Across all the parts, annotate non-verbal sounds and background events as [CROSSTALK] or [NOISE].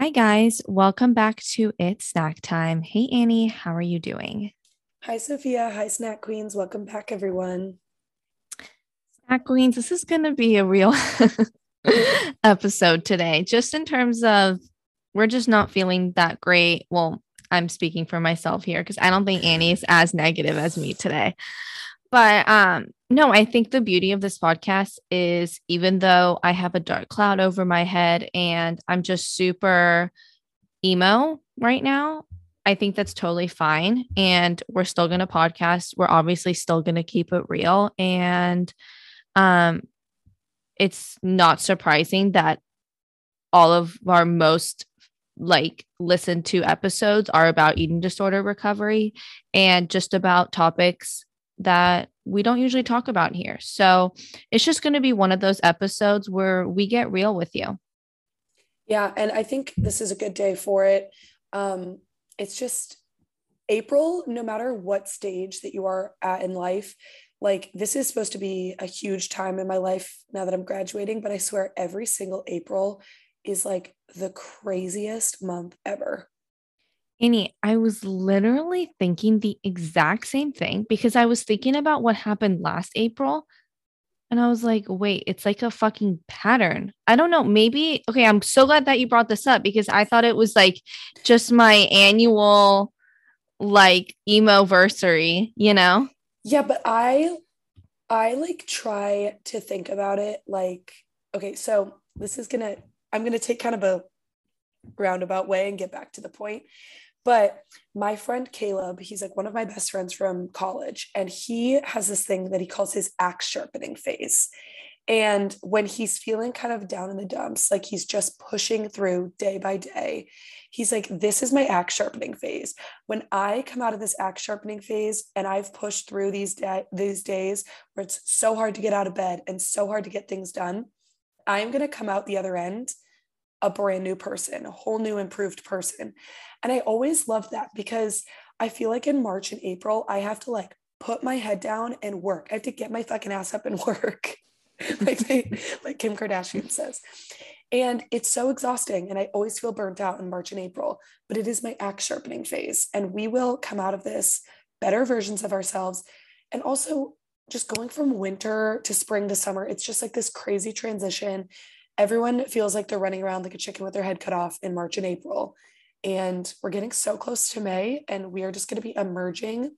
Hi, guys. Welcome back to It's Snack Time. Hey, Annie, how are you doing? Hi, Sophia. Hi, Snack Queens. Welcome back, everyone. Snack Queens, this is going to be a real [LAUGHS] episode today, just in terms of we're just not feeling that great. Well, I'm speaking for myself here because I don't think Annie's as negative as me today. But um, no, I think the beauty of this podcast is even though I have a dark cloud over my head and I'm just super emo right now, I think that's totally fine. And we're still going to podcast. We're obviously still going to keep it real. And um, it's not surprising that all of our most like listened to episodes are about eating disorder recovery and just about topics that we don't usually talk about here. So it's just going to be one of those episodes where we get real with you. Yeah. And I think this is a good day for it. Um, it's just April, no matter what stage that you are at in life, like this is supposed to be a huge time in my life now that I'm graduating, but I swear every single April is like the craziest month ever. Annie, I was literally thinking the exact same thing because I was thinking about what happened last April. And I was like, wait, it's like a fucking pattern. I don't know. Maybe, okay, I'm so glad that you brought this up because I thought it was like just my annual like emo versary, you know? Yeah, but I, I like try to think about it like, okay, so this is gonna, I'm gonna take kind of a roundabout way and get back to the point. But my friend Caleb, he's like one of my best friends from college, and he has this thing that he calls his axe sharpening phase. And when he's feeling kind of down in the dumps, like he's just pushing through day by day, he's like, This is my axe sharpening phase. When I come out of this axe sharpening phase and I've pushed through these, da- these days where it's so hard to get out of bed and so hard to get things done, I'm going to come out the other end a brand new person, a whole new improved person. And I always love that because I feel like in March and April, I have to like put my head down and work. I have to get my fucking ass up and [LAUGHS] work, like they, like Kim Kardashian says. And it's so exhausting. And I always feel burnt out in March and April, but it is my axe sharpening phase. And we will come out of this better versions of ourselves. And also, just going from winter to spring to summer, it's just like this crazy transition everyone feels like they're running around like a chicken with their head cut off in March and April. And we're getting so close to May, and we are just going to be emerging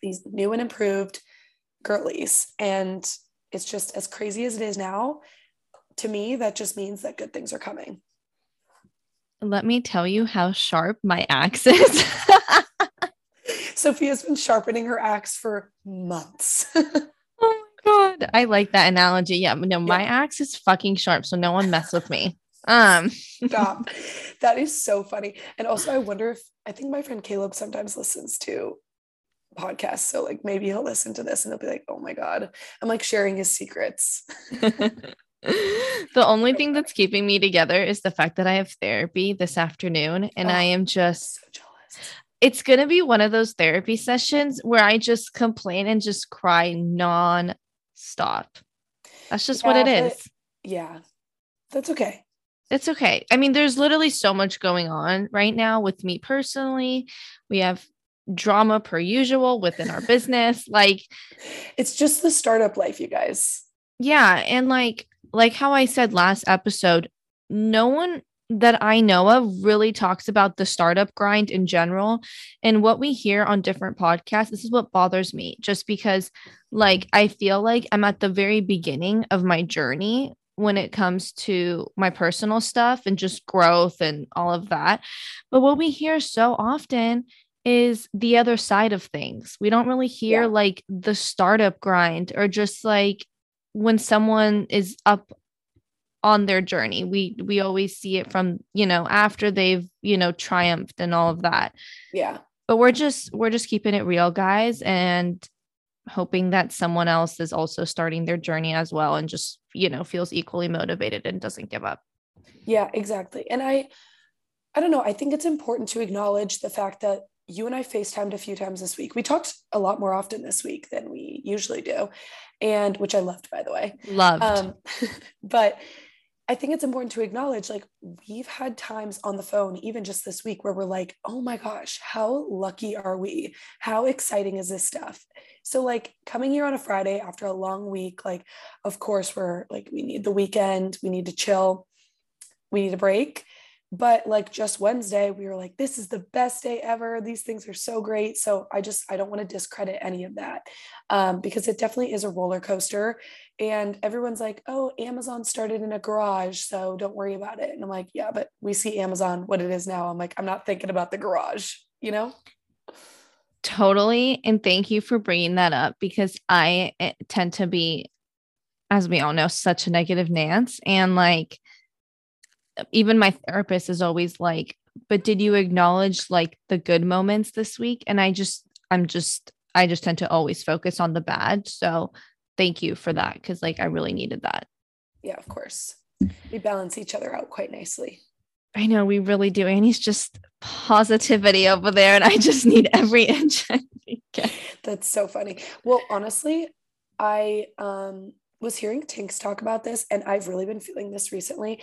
these new and improved girlies. And it's just as crazy as it is now. To me, that just means that good things are coming. Let me tell you how sharp my axe is. [LAUGHS] Sophia's been sharpening her axe for months. [LAUGHS] God, I like that analogy. Yeah, no, my yeah. axe is fucking sharp, so no one mess with me. Um, [LAUGHS] stop. That is so funny. And also, I wonder if I think my friend Caleb sometimes listens to podcasts. So, like, maybe he'll listen to this and he'll be like, "Oh my god," I'm like sharing his secrets. [LAUGHS] the only thing that's keeping me together is the fact that I have therapy this afternoon, and oh, I am just. So jealous it's going to be one of those therapy sessions where I just complain and just cry non stop. That's just yeah, what it is. Yeah. That's okay. It's okay. I mean, there's literally so much going on right now with me personally. We have drama per usual within our business. [LAUGHS] Like it's just the startup life, you guys. Yeah, and like like how I said last episode, no one that I know of really talks about the startup grind in general. And what we hear on different podcasts, this is what bothers me, just because, like, I feel like I'm at the very beginning of my journey when it comes to my personal stuff and just growth and all of that. But what we hear so often is the other side of things. We don't really hear yeah. like the startup grind or just like when someone is up on their journey. We we always see it from, you know, after they've, you know, triumphed and all of that. Yeah. But we're just we're just keeping it real, guys, and hoping that someone else is also starting their journey as well and just, you know, feels equally motivated and doesn't give up. Yeah, exactly. And I I don't know, I think it's important to acknowledge the fact that you and I FaceTimed a few times this week. We talked a lot more often this week than we usually do, and which I loved, by the way. Loved. Um, [LAUGHS] but I think it's important to acknowledge like we've had times on the phone, even just this week, where we're like, oh my gosh, how lucky are we? How exciting is this stuff? So, like coming here on a Friday after a long week, like, of course, we're like, we need the weekend, we need to chill, we need a break but like just wednesday we were like this is the best day ever. These things are so great. So i just i don't want to discredit any of that um, because it definitely is a roller coaster and everyone's like oh amazon started in a garage so don't worry about it. And i'm like yeah but we see amazon what it is now. I'm like i'm not thinking about the garage you know? Totally and thank you for bringing that up because i eh, tend to be as we all know such a negative nance and like even my therapist is always like, but did you acknowledge like the good moments this week? And I just, I'm just, I just tend to always focus on the bad. So thank you for that. Cause like I really needed that. Yeah, of course. We balance each other out quite nicely. I know we really do. And he's just positivity over there. And I just need every inch. That's so funny. Well, honestly, I um was hearing Tinx talk about this, and I've really been feeling this recently.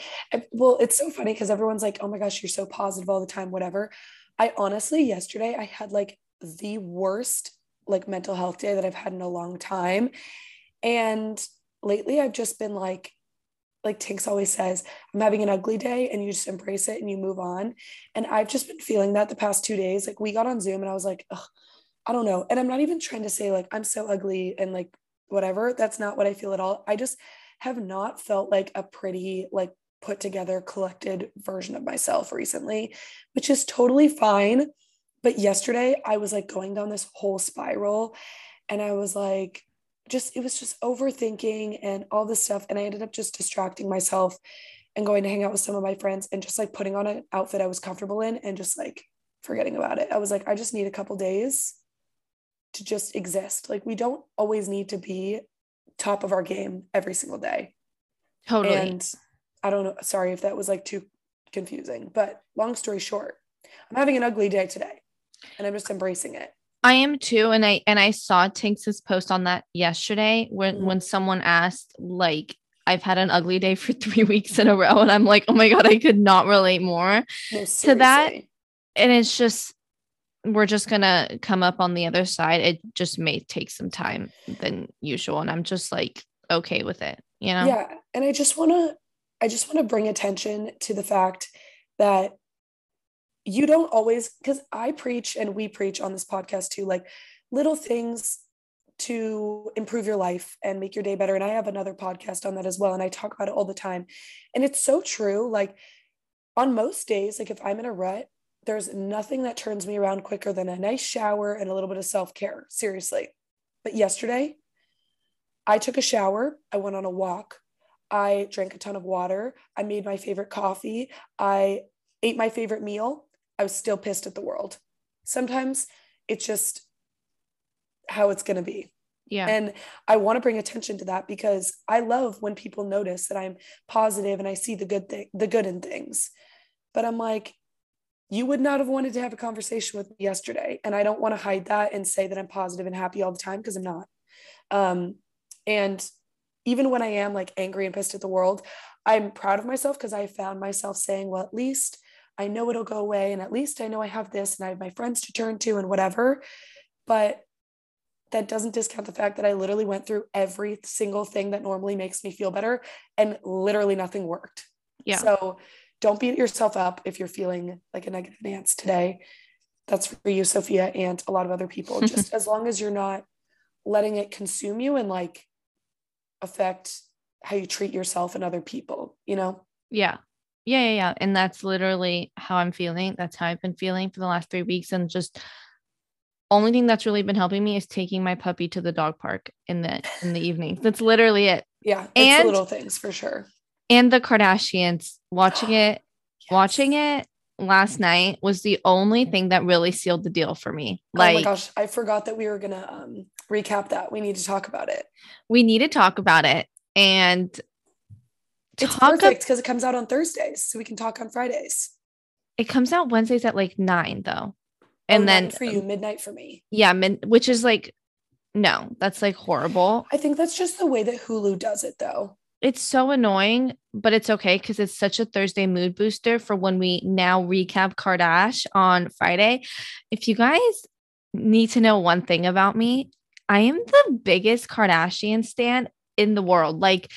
Well, it's so funny because everyone's like, oh my gosh, you're so positive all the time, whatever. I honestly, yesterday, I had like the worst like mental health day that I've had in a long time. And lately, I've just been like, like Tinx always says, I'm having an ugly day and you just embrace it and you move on. And I've just been feeling that the past two days. Like we got on Zoom and I was like, I don't know. And I'm not even trying to say like I'm so ugly and like whatever. That's not what I feel at all. I just have not felt like a pretty, like, put together, collected version of myself recently, which is totally fine. But yesterday, I was like going down this whole spiral and I was like, just, it was just overthinking and all this stuff. And I ended up just distracting myself and going to hang out with some of my friends and just like putting on an outfit I was comfortable in and just like forgetting about it. I was like, I just need a couple days to just exist. Like we don't always need to be top of our game every single day. Totally. And I don't know. Sorry if that was like too confusing, but long story short, I'm having an ugly day today and I'm just embracing it. I am too. And I and I saw Tinx's post on that yesterday when mm-hmm. when someone asked, like, I've had an ugly day for [LAUGHS] three weeks in a row. And I'm like, oh my God, I could not relate more no, to that. And it's just we're just gonna come up on the other side. It just may take some time than usual. And I'm just like okay with it, you know? Yeah. And I just wanna I just want to bring attention to the fact that you don't always because I preach and we preach on this podcast too, like little things to improve your life and make your day better. And I have another podcast on that as well. And I talk about it all the time. And it's so true. Like on most days, like if I'm in a rut, there's nothing that turns me around quicker than a nice shower and a little bit of self care, seriously. But yesterday, I took a shower, I went on a walk, I drank a ton of water, I made my favorite coffee, I ate my favorite meal. I was still pissed at the world. Sometimes it's just how it's going to be. Yeah. And I want to bring attention to that because I love when people notice that I'm positive and I see the good thing, the good in things. But I'm like, you would not have wanted to have a conversation with me yesterday. And I don't want to hide that and say that I'm positive and happy all the time because I'm not. Um, and even when I am like angry and pissed at the world, I'm proud of myself because I found myself saying, well, at least I know it'll go away. And at least I know I have this and I have my friends to turn to and whatever. But that doesn't discount the fact that I literally went through every single thing that normally makes me feel better and literally nothing worked. Yeah. So don't beat yourself up if you're feeling like a negative Nance today. That's for you, Sophia, and a lot of other people. [LAUGHS] Just as long as you're not letting it consume you and like affect how you treat yourself and other people, you know? Yeah. Yeah, yeah, yeah. And that's literally how I'm feeling. That's how I've been feeling for the last three weeks. And just only thing that's really been helping me is taking my puppy to the dog park in the in the evening. That's literally it. Yeah. and little things for sure and the Kardashians watching [GASPS] it, yes. watching it last night was the only thing that really sealed the deal for me. Like, oh my gosh, I forgot that we were gonna um, recap that. We need to talk about it. We need to talk about it, and it's perfect because it comes out on Thursdays, so we can talk on Fridays. It comes out Wednesdays at like nine, though, and oh, then for you, midnight for me. Yeah, which is like no, that's like horrible. I think that's just the way that Hulu does it, though. It's so annoying, but it's okay because it's such a Thursday mood booster for when we now recap Kardash on Friday. If you guys need to know one thing about me, I am the biggest Kardashian stan in the world. Like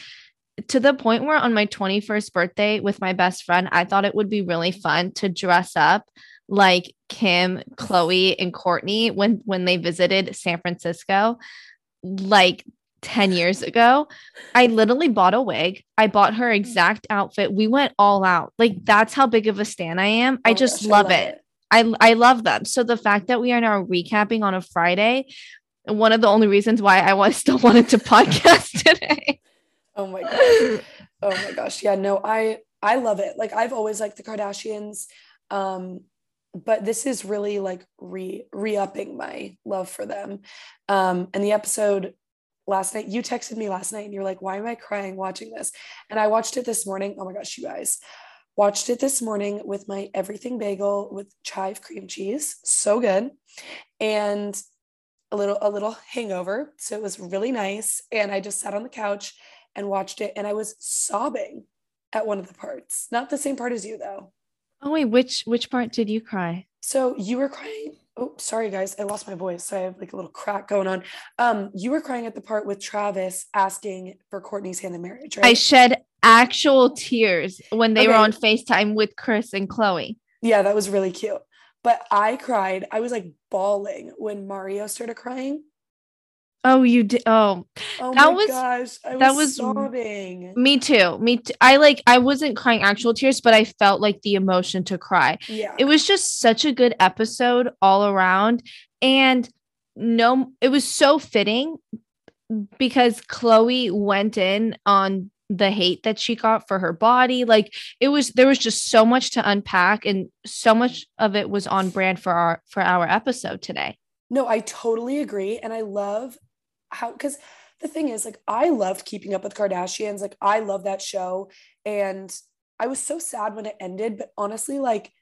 to the point where on my 21st birthday with my best friend, I thought it would be really fun to dress up like Kim, Khloé, and Kourtney when when they visited San Francisco. Like 10 years ago, I literally bought a wig. I bought her exact outfit. We went all out. Like that's how big of a stan I am. Oh I just gosh, love, I love it. it. I I love them. So the fact that we are now recapping on a Friday, one of the only reasons why I was [LAUGHS] still wanted to podcast today. Oh my gosh. Oh my gosh. Yeah, no, I I love it. Like I've always liked the Kardashians. Um but this is really like re re-upping my love for them. Um and the episode last night. You texted me last night and you're like, why am I crying watching this? And I watched it this morning. Oh my gosh, you guys. Watched it this morning with my everything bagel with chive cream cheese. So good. And a little a little hangover. So it was really nice. And I just sat on the couch and watched it and I was sobbing at one of the parts. Not the same part as you though. Oh wait, which which part did you cry? So you were crying oh sorry guys. I lost my voice so i have like a little crack going on. Um you were crying at the part with travis asking for Kourtney's hand in marriage right? i shed actual tears when they okay. were on facetime with Kris and Khloé. Yeah that was really cute. But i cried. I was like bawling when mario started crying Oh, you did. Oh, oh that was gosh, that was sobbing. Me too. Me too. I like. I wasn't crying actual tears, but I felt like the emotion to cry. Yeah, it was just such a good episode all around, and no, it was so fitting because Khloé went in on the hate that she got for her body. Like it was, there was just so much to unpack, and so much of it was on brand for our for our episode today. No, I totally agree. And I love how because the thing is like I loved keeping up with Kardashians. Like I love that show. And I was so sad when it ended, but honestly, like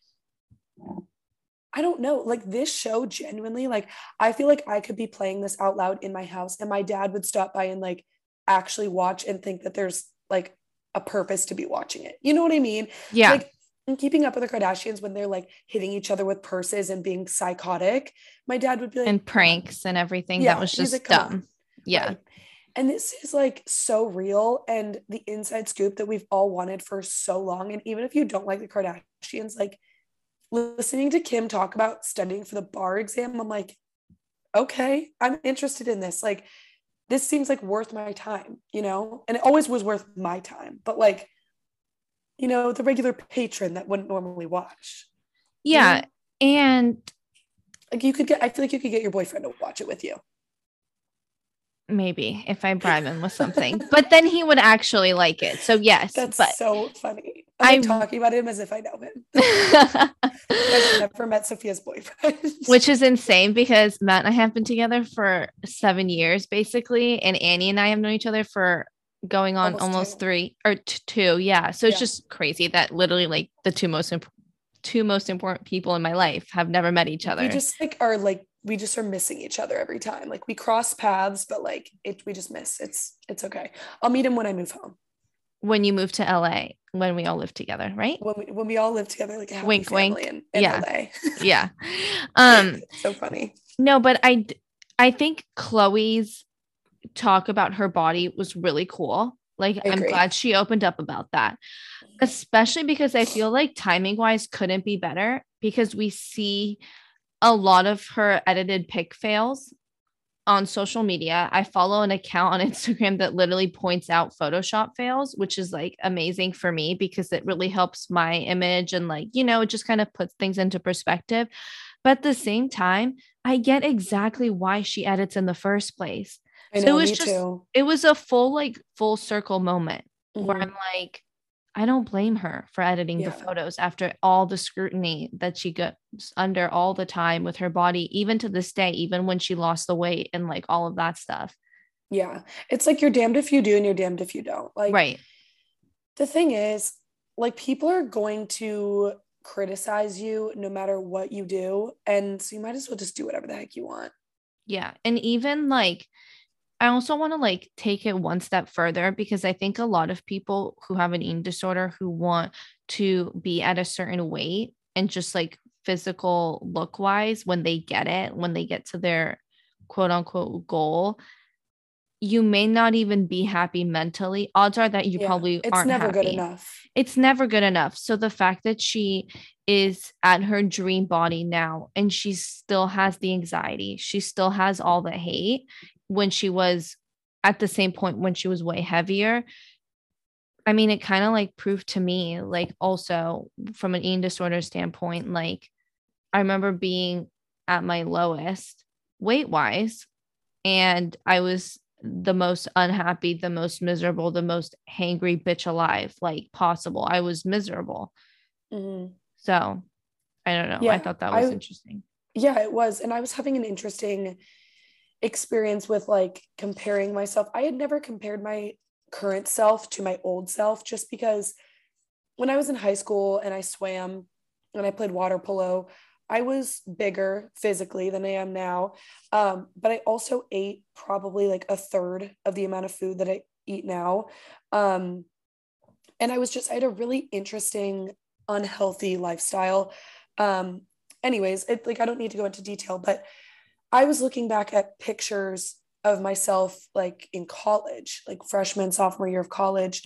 I don't know, like this show genuinely, like I feel like I could be playing this out loud in my house and my dad would stop by and like actually watch and think that there's like a purpose to be watching it. You know what I mean? Yeah. Like and keeping up with the Kardashians when they're like hitting each other with purses and being psychotic, my dad would be like, and pranks and everything. Yeah, that was just like, dumb. Yeah. Right. And this is like so real and the inside scoop that we've all wanted for so long. And even if you don't like the Kardashians, like listening to Kim talk about studying for the bar exam, I'm like, okay, I'm interested in this. Like, this seems like worth my time, you know? And it always was worth my time, but like, you know, the regular patron that wouldn't normally watch. Yeah. You know? And like you could get, I feel like you could get your boyfriend to watch it with you maybe if I bribe him with something, but then he would actually like it. So yes, that's but so funny. I'm like talking about him as if I know him. [LAUGHS] I've never met Sophia's boyfriend, [LAUGHS] which is insane because Matt and I have been together for seven years basically, and Annie and I have known each other for going on almost, almost three or t- two. Yeah, so it's yeah. just crazy that literally like the two most important two most important people in my life have never met each other. We just like are like we just are missing each other every time. Like we cross paths, but like it, we just miss. It's it's okay. I'll meet him when I move home. When you move to LA, when we all live together, right? When we when we all live together, like a wink, wink. In, in yeah, LA. [LAUGHS] yeah. Um, [LAUGHS] so funny. No, but I I think Khloé's talk about her body was really cool. Like I'm glad she opened up about that, especially because I feel like timing wise couldn't be better because we see a lot of her edited pic fails on social media. I follow an account on [LAUGHS] Instagram that literally points out Photoshop fails, which is like amazing for me because it really helps my image and like, you know, it just kind of puts things into perspective. But at the same time, I get exactly why she edits in the first place. Know, so it was just too. it was a full like full circle moment mm-hmm. where I'm like, I don't blame her for editing yeah. the photos after all the scrutiny that she gets under all the time with her body, even to this day, even when she lost the weight and like all of that stuff. Yeah. It's like you're damned if you do and you're damned if you don't. Like, right. The thing is, like, people are going to criticize you no matter what you do. And so you might as well just do whatever the heck you want. Yeah. And even like, I also want to like take it one step further because I think a lot of people who have an eating disorder who want to be at a certain weight and just like physical look wise when they get it, when they get to their quote unquote goal, you may not even be happy mentally. Odds are that you yeah, probably it's aren't never happy. good enough. It's never good enough. So the fact that she is at her dream body now and she still has the anxiety, she still has all the hate when she was at the same point when she was way heavier. I mean, it kind of like proved to me, like, also from an eating disorder standpoint, like, I remember being at my lowest weight wise, and I was the most unhappy, the most miserable, the most hangry bitch alive, like possible. I was miserable. Mm-hmm. So I don't know. Yeah, I thought that was I, interesting. Yeah, it was. And I was having an interesting experience with like comparing myself. I had never compared my current self to my old self just because when I was in high school and I swam and I played water polo, I was bigger physically than I am now. Um, but I also ate probably like a third of the amount of food that I eat now. Um, and I was just, I had a really interesting, unhealthy lifestyle. Um, anyways, it, like I don't need to go into detail, but I was looking back at pictures of myself like in college, like freshman, sophomore year of college.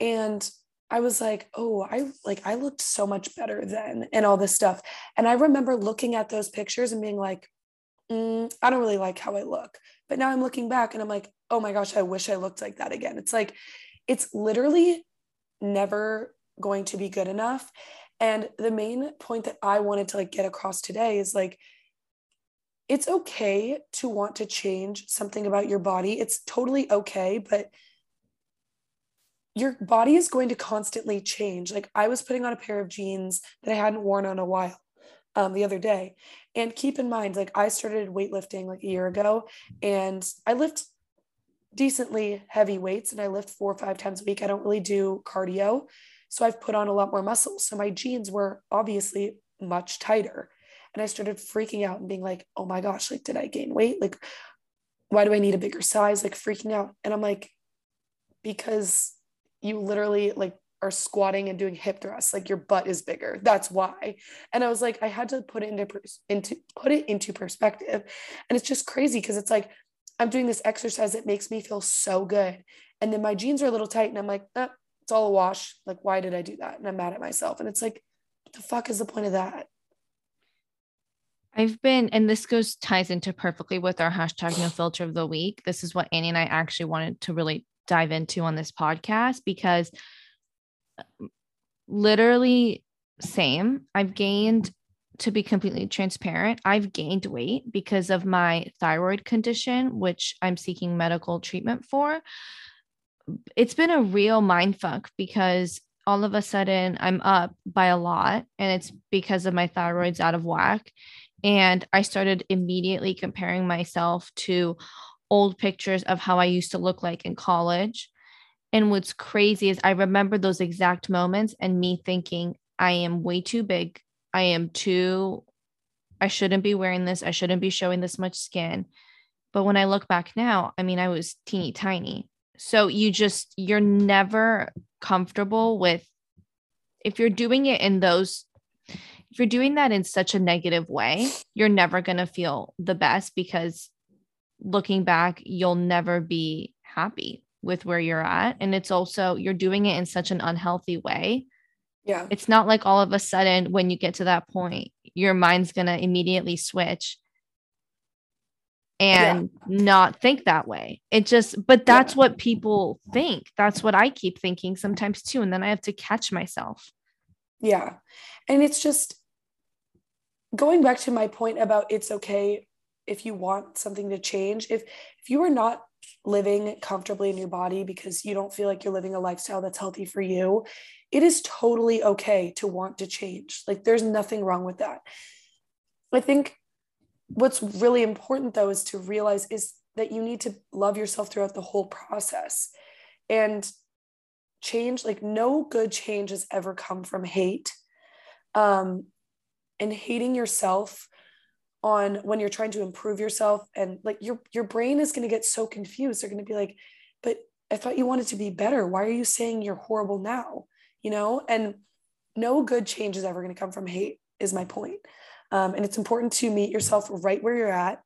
And I was like, oh, I like I looked so much better then and all this stuff. And I remember looking at those pictures and being like, mm, I don't really like how I look. But now I'm looking back and I'm like, oh my gosh, I wish I looked like that again. It's like, it's literally never going to be good enough. And the main point that I wanted to like get across today is like, it's okay to want to change something about your body. It's totally okay, but your body is going to constantly change. Like I was putting on a pair of jeans that I hadn't worn on a while um, the other day. And keep in mind, like I started weightlifting like a year ago and I lift decently heavy weights and I lift four or five times a week. I don't really do cardio. So I've put on a lot more muscle. So my jeans were obviously much tighter. And I started freaking out and being like, oh my gosh, like, did I gain weight? Like, why do I need a bigger size? Like, freaking out. And I'm like, because you literally like are squatting and doing hip thrusts. Like your butt is bigger. That's why. And i was like i had to put it into into put it into perspective. And it's just crazy because it's like i'm doing this exercise that makes me feel so good. And then my jeans are a little tight and i'm like eh, it's all a wash. Like why did i do that? And i'm mad at myself. And it's like what the fuck is the point of that I've been, and this goes ties into perfectly with our hashtag no filter of the week. This is what Annie and I actually wanted to really dive into on this podcast because um, literally same. I've gained to be completely transparent i've gained weight because of my thyroid condition which i'm seeking medical treatment for. It's been a real mind fuck because all of a sudden i'm up by a lot and it's because of my thyroid's out of whack and i started immediately comparing myself to old pictures of how I used to look like in college. And what's crazy is I remember those exact moments and me thinking, I am way too big. I am too, I shouldn't be wearing this. I shouldn't be showing this much skin. But when I look back now, I mean, I was teeny tiny. So you just, you're never comfortable with, if you're doing it in those, if you're doing that in such a negative way, you're never going to feel the best because looking back, you'll never be happy with where you're at. And it's also, you're doing it in such an unhealthy way. Yeah. It's not like all of a sudden, when you get to that point, your mind's going to immediately switch and yeah. not think that way. It just, but that's yeah. what people think. That's what I keep thinking sometimes too. And then I have to catch myself. Yeah. And it's just going back to my point about it's okay if you want something to change if if you are not living comfortably in your body because you don't feel like you're living a lifestyle that's healthy for you it is totally okay to want to change. Like there's nothing wrong with that. I think what's really important though is to realize is that you need to love yourself throughout the whole process. And change like no good change has ever come from hate. Um and hating yourself on when you're trying to improve yourself. And like your your brain is going to get so confused. They're going to be like but i thought you wanted to be better. Why are you saying you're horrible now? You know? And no good change is ever going to come from hate is my point. Um, and it's important to meet yourself right where you're at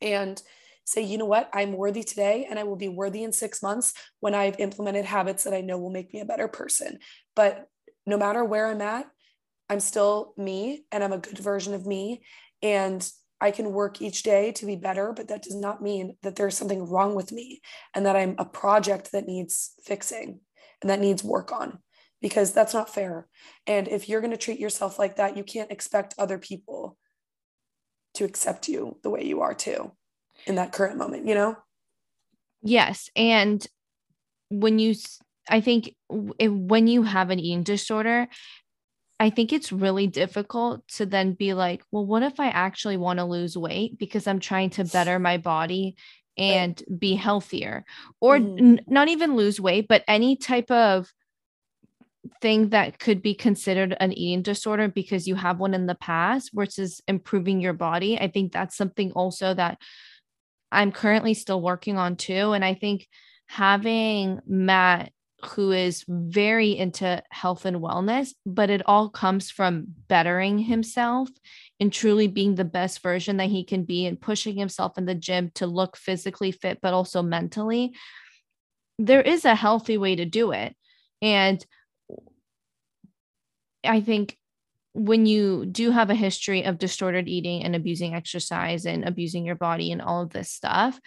and say you know what? I'm worthy today and i will be worthy in six months when i've implemented habits that i know will make me a better person. But no matter where i'm at i'm still me and i'm a good version of me and I can work each day to be better, but that does not mean that there's something wrong with me and that I'm a project that needs fixing and that needs work on because that's not fair. And if you're going to treat yourself like that, you can't expect other people to accept you the way you are too in that current moment, you know? Yes. And when you, I think when you have an eating disorder, I think it's really difficult to then be like, well, what if I actually want to lose weight because I'm trying to better my body and be healthier or mm-hmm. n- not even lose weight, but any type of thing that could be considered an eating disorder because you have one in the past versus improving your body. I think that's something also that I'm currently still working on too. And I think having Matt who is very into health and wellness, but it all comes from bettering himself and truly being the best version that he can be and pushing himself in the gym to look physically fit, but also mentally. There is a healthy way to do it. And I think when you do have a history of distorted eating and abusing exercise and abusing your body and all of this stuff,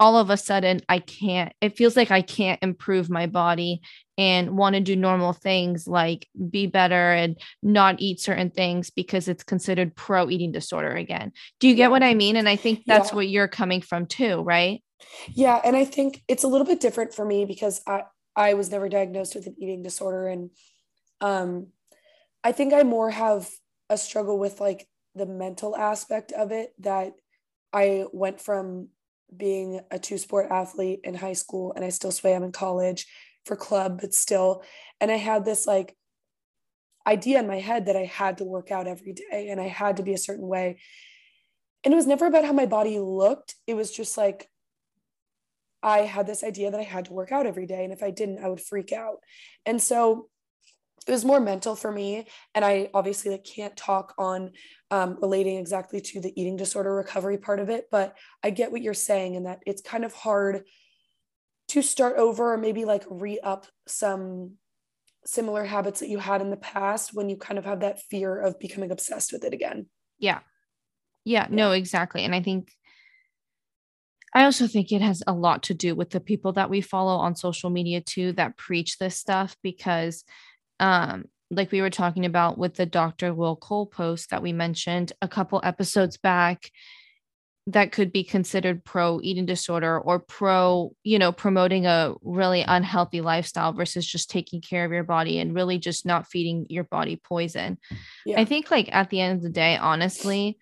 all of a sudden I can't, it feels like I can't improve my body and want to do normal things like be better and not eat certain things because it's considered pro eating disorder again. Do you get what I mean? And I think that's yeah. what you're coming from too, right? Yeah. And I think it's a little bit different for me because I, I was never diagnosed with an eating disorder. And um, I think I more have a struggle with like the mental aspect of it that I went from being a two sport athlete in high school and I still swam in college for club, but still. And I had this like idea in my head that I had to work out every day and I had to be a certain way. And it was never about how my body looked. It was just like I had this idea that I had to work out every day. And if I didn't, I would freak out. And so it was more mental for me and i obviously like can't talk on um, relating exactly to the eating disorder recovery part of it but i get what you're saying and that it's kind of hard to start over or maybe like re-up some similar habits that you had in the past when you kind of have that fear of becoming obsessed with it again yeah yeah, yeah. no exactly and i think I also think it has a lot to do with the people that we follow on social media too that preach this stuff because um, like we were talking about with the Dr. Will Cole post that we mentioned a couple episodes back that could be considered pro eating disorder or pro, you know, promoting a really unhealthy lifestyle versus just taking care of your body and really just not feeding your body poison. Yeah. I think like at the end of the day, honestly,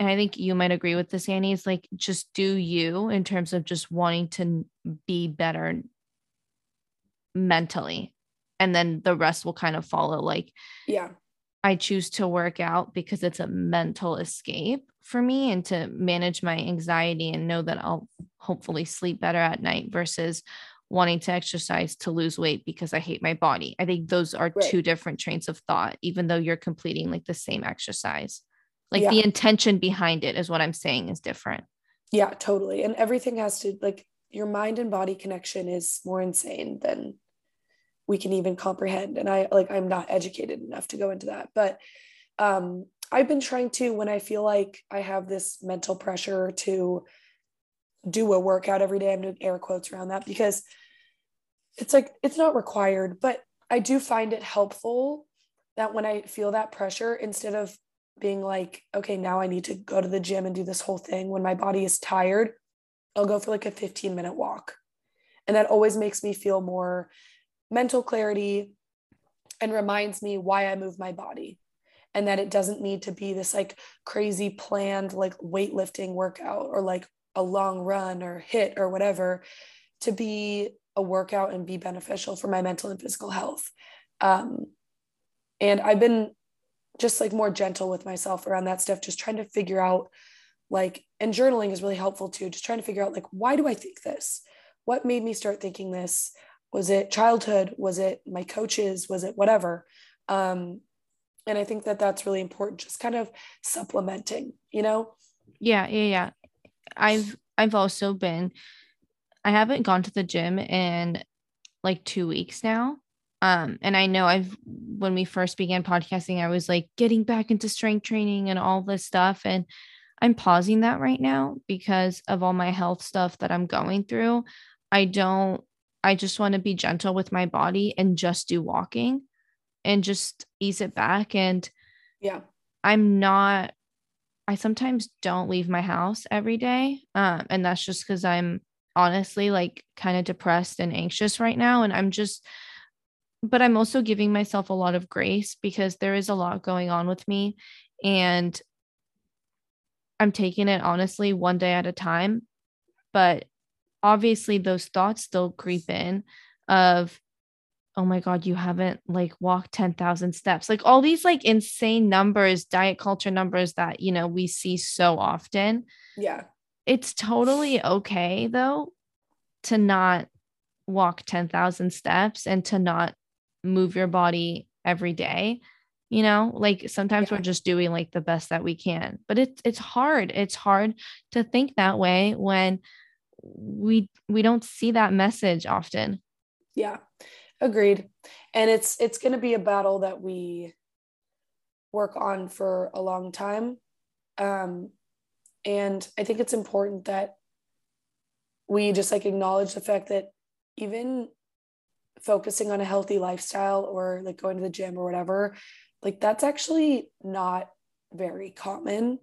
and I think you might agree with this, Annie, is like just do you in terms of just wanting to be better mentally and then the rest will kind of follow like yeah. I choose to work out because it's a mental escape for me and to manage my anxiety and know that i'll hopefully sleep better at night versus wanting to exercise to lose weight because i hate my body. I think those are right. two different trains of thought even though you're completing like the same exercise. Like yeah. the intention behind it is what i'm saying is different. Yeah totally. And everything has to like your mind and body connection is more insane than we can even comprehend. And i like i'm not educated enough to go into that. But um i've been trying to when i feel like i have this mental pressure to do a workout every day i'm doing air quotes around that because it's like it's not required but i do find it helpful that when i feel that pressure instead of being like okay now i need to go to the gym and do this whole thing when my body is tired i'll go for like a 15 minute walk. And that always makes me feel more mental clarity and reminds me why I move my body and that it doesn't need to be this like crazy planned like weightlifting workout or like a long run or HIIT or whatever to be a workout and be beneficial for my mental and physical health. Um, and I've been just like more gentle with myself around that stuff, just trying to figure out like, and journaling is really helpful too, just trying to figure out like, why do I think this? What made me start thinking this? Was it childhood? Was it my coaches? Was it whatever? Um, and I think that that's really important, just kind of supplementing, you know? Yeah, yeah, yeah. I've I've also been I haven't gone to the gym in like 2 weeks now. Um, and I know I've when we first began podcasting, I was like getting back into strength training and all this stuff. And I'm pausing that right now because of all my health stuff that I'm going through. I don't, I just want to be gentle with my body and just do walking and just ease it back. And yeah, I'm not, I sometimes don't leave my house every day. Um, and that's just because I'm honestly like kind of depressed and anxious right now. And I'm just, but I'm also giving myself a lot of grace because there is a lot going on with me and I'm taking it honestly one day at a time. But obviously those thoughts still creep in of oh my god you haven't like walked 10,000 steps. Like all these like insane numbers diet culture numbers that you know we see so often. Yeah. It's totally okay though to not walk 10,000 steps and to not move your body every day you know? Like sometimes yeah. we're just doing like the best that we can. But it's it's hard. It's hard to think that way when we we don't see that message often. Yeah agreed. And it's it's going to be a battle that we work on for a long time. Um and i think it's important that we just like acknowledge the fact that even focusing on a healthy lifestyle or like going to the gym or whatever like that's actually not very common.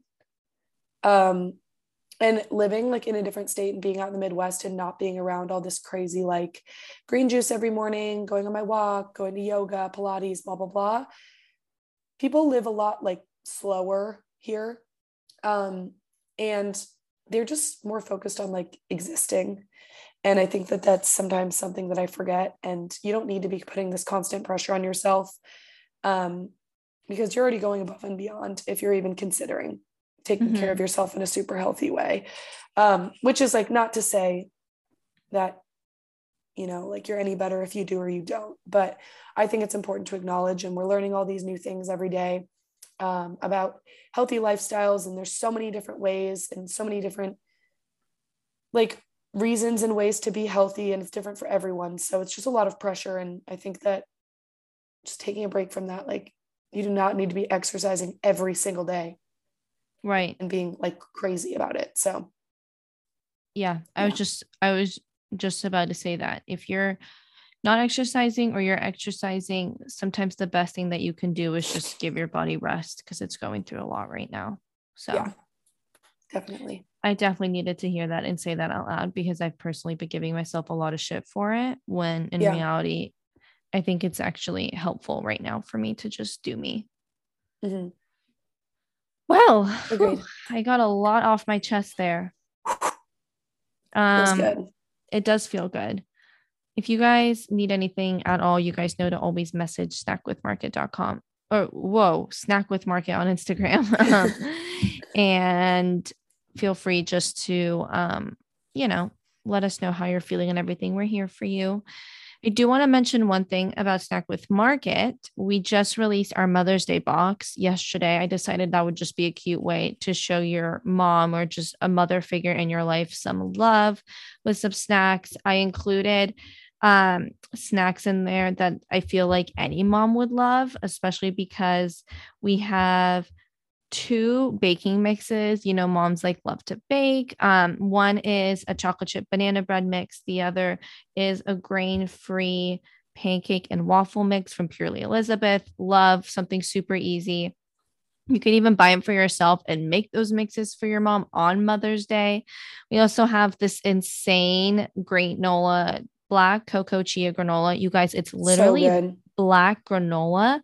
Um and living like in a different state and being out in the midwest and not being around all this crazy like green juice every morning going on my walk going to yoga pilates blah blah blah people live a lot like slower here um and they're just more focused on like existing and I think that that's sometimes something that I forget. And you don't need to be putting this constant pressure on yourself um, because you're already going above and beyond if you're even considering taking mm-hmm. care of yourself in a super healthy way. Um, which is like not to say that, you know, like you're any better if you do or you don't. But I think it's important to acknowledge, and we're learning all these new things every day um, about healthy lifestyles. And there's so many different ways and so many different like reasons and ways to be healthy and it's different for everyone so it's just a lot of pressure and i think that just taking a break from that like you do not need to be exercising every single day right and being like crazy about it so yeah i yeah. was just i was just about to say that if you're not exercising or you're exercising sometimes the best thing that you can do is just give your body rest because it's going through a lot right now so yeah definitely I definitely needed to hear that and say that out loud because I've personally been giving myself a lot of shit for it when in yeah. reality, I think it's actually helpful right now for me to just do me. Mm-hmm. Well, whew, I got a lot off my chest there. Um, it does feel good. If you guys need anything at all, you guys know to always message snackwithmarket.com or whoa, snack with market on Instagram. [LAUGHS] and feel free just to, um, you know, let us know how you're feeling and everything. We're here for you. I do want to mention one thing about Snack with Market. We just released our Mother's Day box yesterday. I decided that would just be a cute way to show your mom or just a mother figure in your life some love with some snacks. I included um, snacks in there that I feel like any mom would love, especially because we have two baking mixes. You know, moms like love to bake. Um, one is a chocolate chip banana bread mix, the other is a grain free pancake and waffle mix from Purely Elizabeth. Love something super easy. You can even buy them for yourself and make those mixes for your mom on Mother's Day. We also have this insane granola, black cocoa chia granola. You guys, it's literally so black granola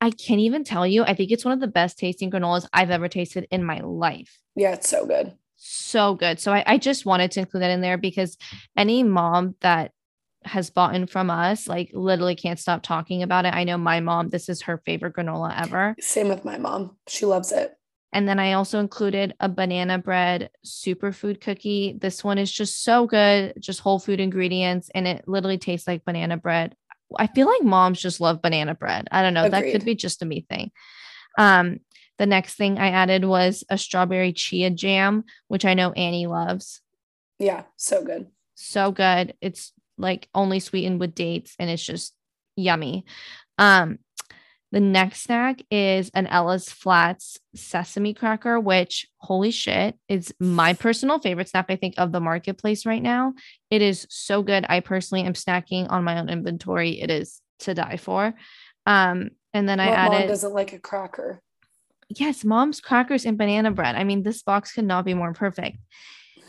I can't even tell you. I think it's one of the best tasting granolas I've ever tasted in my life. Yeah, it's so good. So good. So I, I just wanted to include that in there because any mom that has bought in from us, like literally can't stop talking about it. I know my mom, this is her favorite granola ever. Same with my mom. She loves it. And then I also included a banana bread superfood cookie. This one is just so good, just whole food ingredients, and it literally tastes like banana bread. I feel like moms just love banana bread. I don't know. Agreed. That could be just a me thing. Um, the next thing I added was a strawberry chia jam, which I know Annie loves. Yeah, so good. So good. It's like only sweetened with dates and it's just yummy. Um, the next snack is an Ella's Flats sesame cracker, which holy shit is my personal favorite snack, I think, of the marketplace right now. It is so good. I personally am snacking on my own inventory. It is to die for. Um, and then I added mom doesn't like a cracker. Yes, mom's crackers and banana bread. I mean, this box could not be more perfect.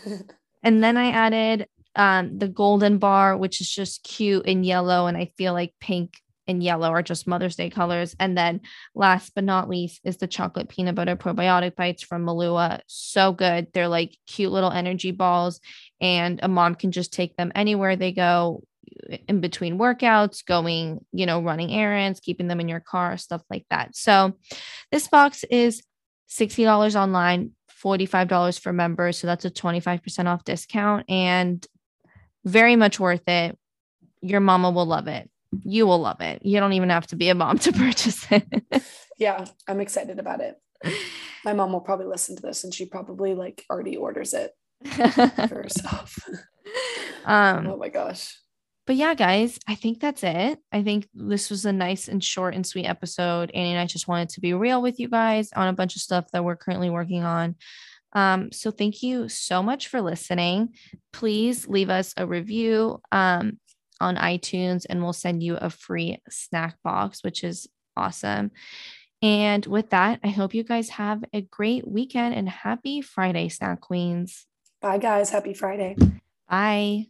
[LAUGHS] and then I added um, the golden bar, which is just cute in yellow, and I feel like pink and yellow are just Mother's Day colors. And then last but not least is the chocolate peanut butter probiotic bites from Malua. So good. They're like cute little energy balls, and a mom can just take them anywhere they go in between workouts, going, you know, running errands, keeping them in your car, stuff like that. So this box is $60 online, $45 for members. So that's a 25% off discount and very much worth it. Your mama will love it you will love it. You don't even have to be a mom [LAUGHS] to purchase it. yeah, I'm excited about it. My mom will probably listen to this and she probably like already orders it for [LAUGHS] herself. Um, oh my gosh. But yeah, guys, I think that's it. I think this was a nice and short and sweet episode. Annie and I just wanted to be real with you guys on a bunch of stuff that we're currently working on. Um, so thank you so much for listening. Please leave us a review. Um, on iTunes and we'll send you a free snack box, which is awesome. And with that, I hope you guys have a great weekend and happy Friday, Snack Queens. Bye, guys. Happy Friday. Bye.